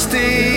stay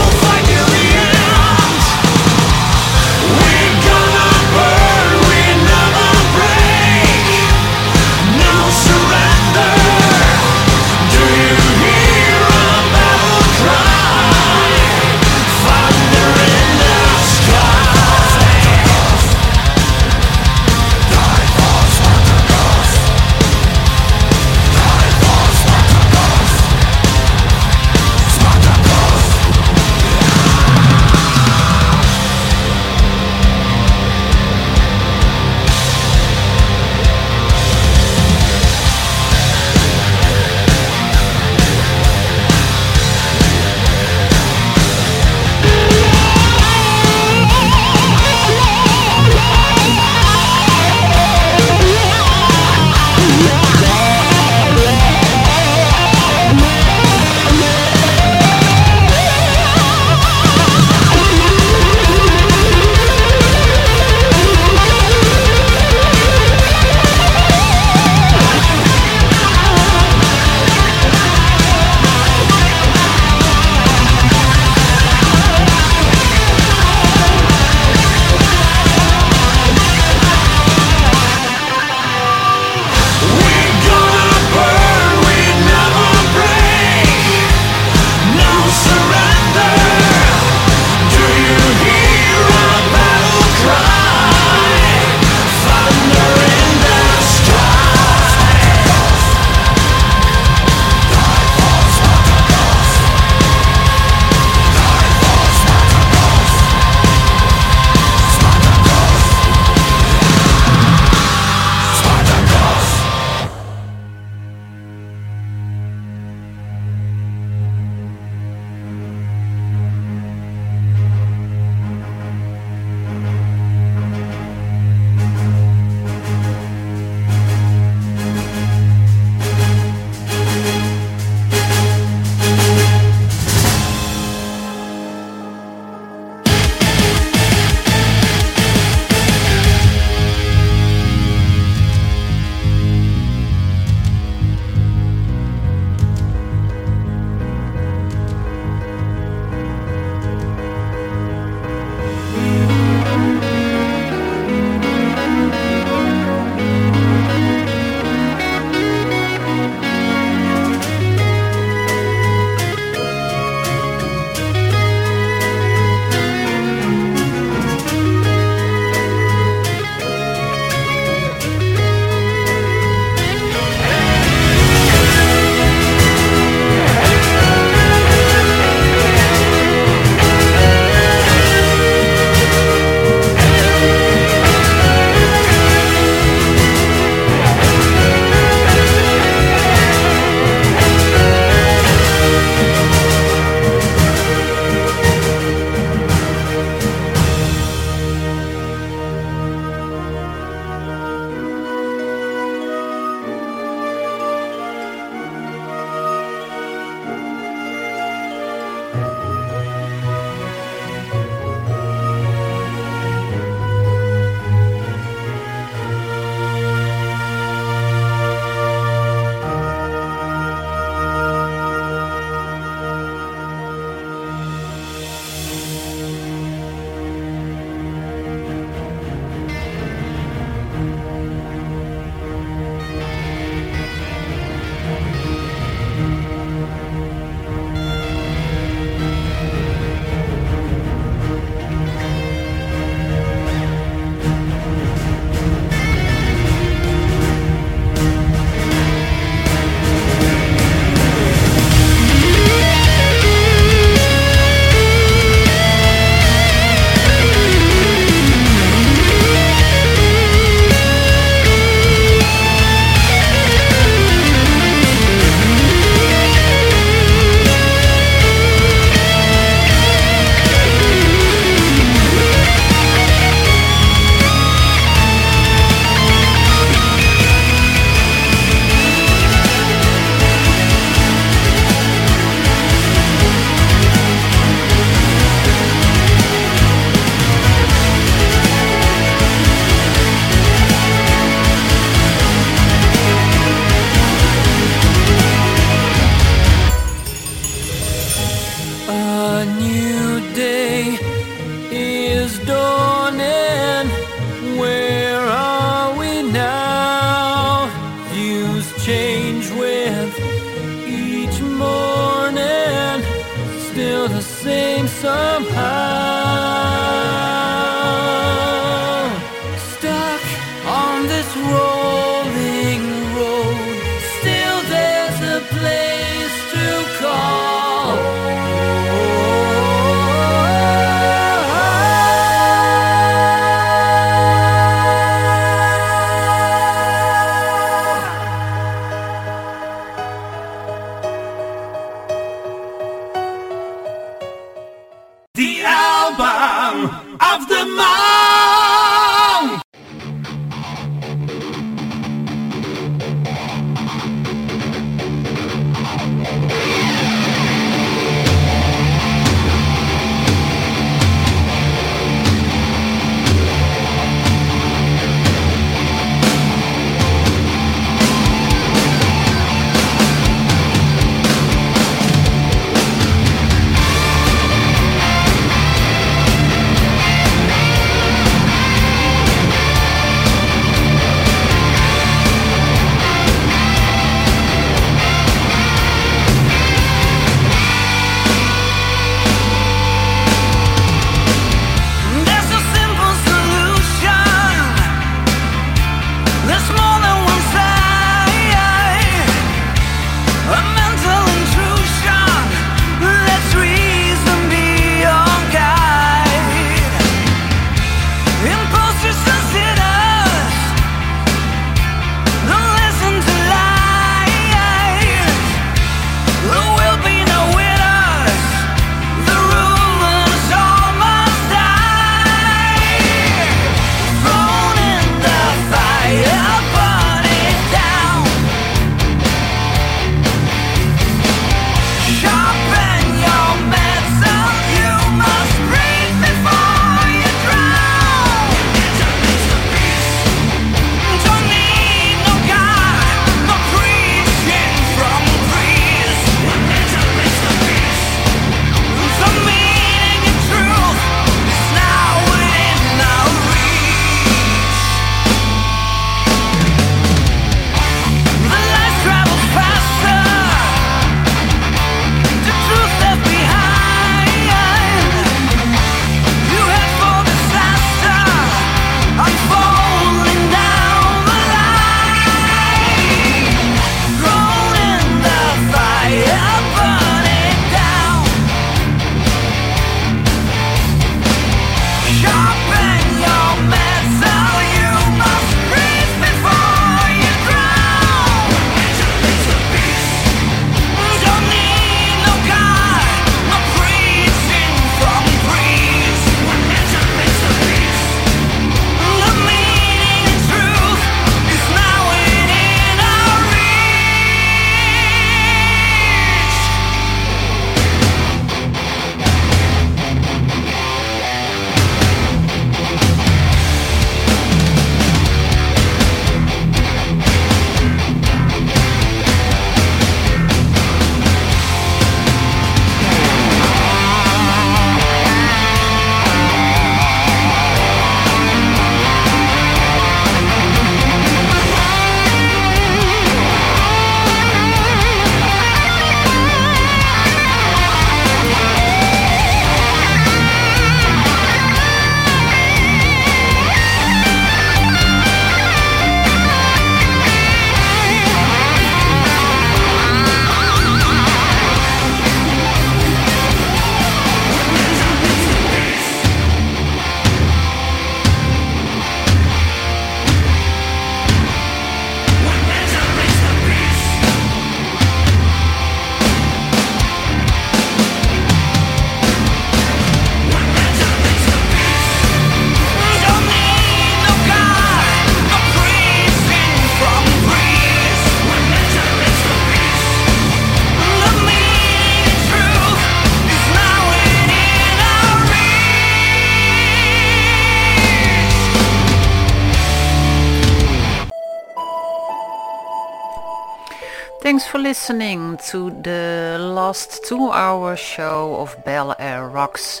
listening to the last two-hour show of Bel Air Rocks.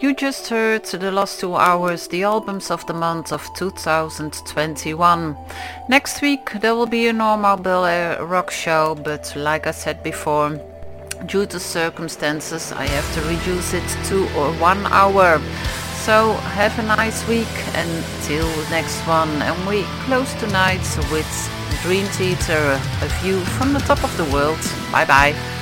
You just heard the last two hours, the albums of the month of 2021. Next week there will be a normal Bel Air Rock show, but like I said before, due to circumstances I have to reduce it to or one hour. So have a nice week and till next one. And we close tonight with Dream Theater, a view from the top of the world. Bye bye.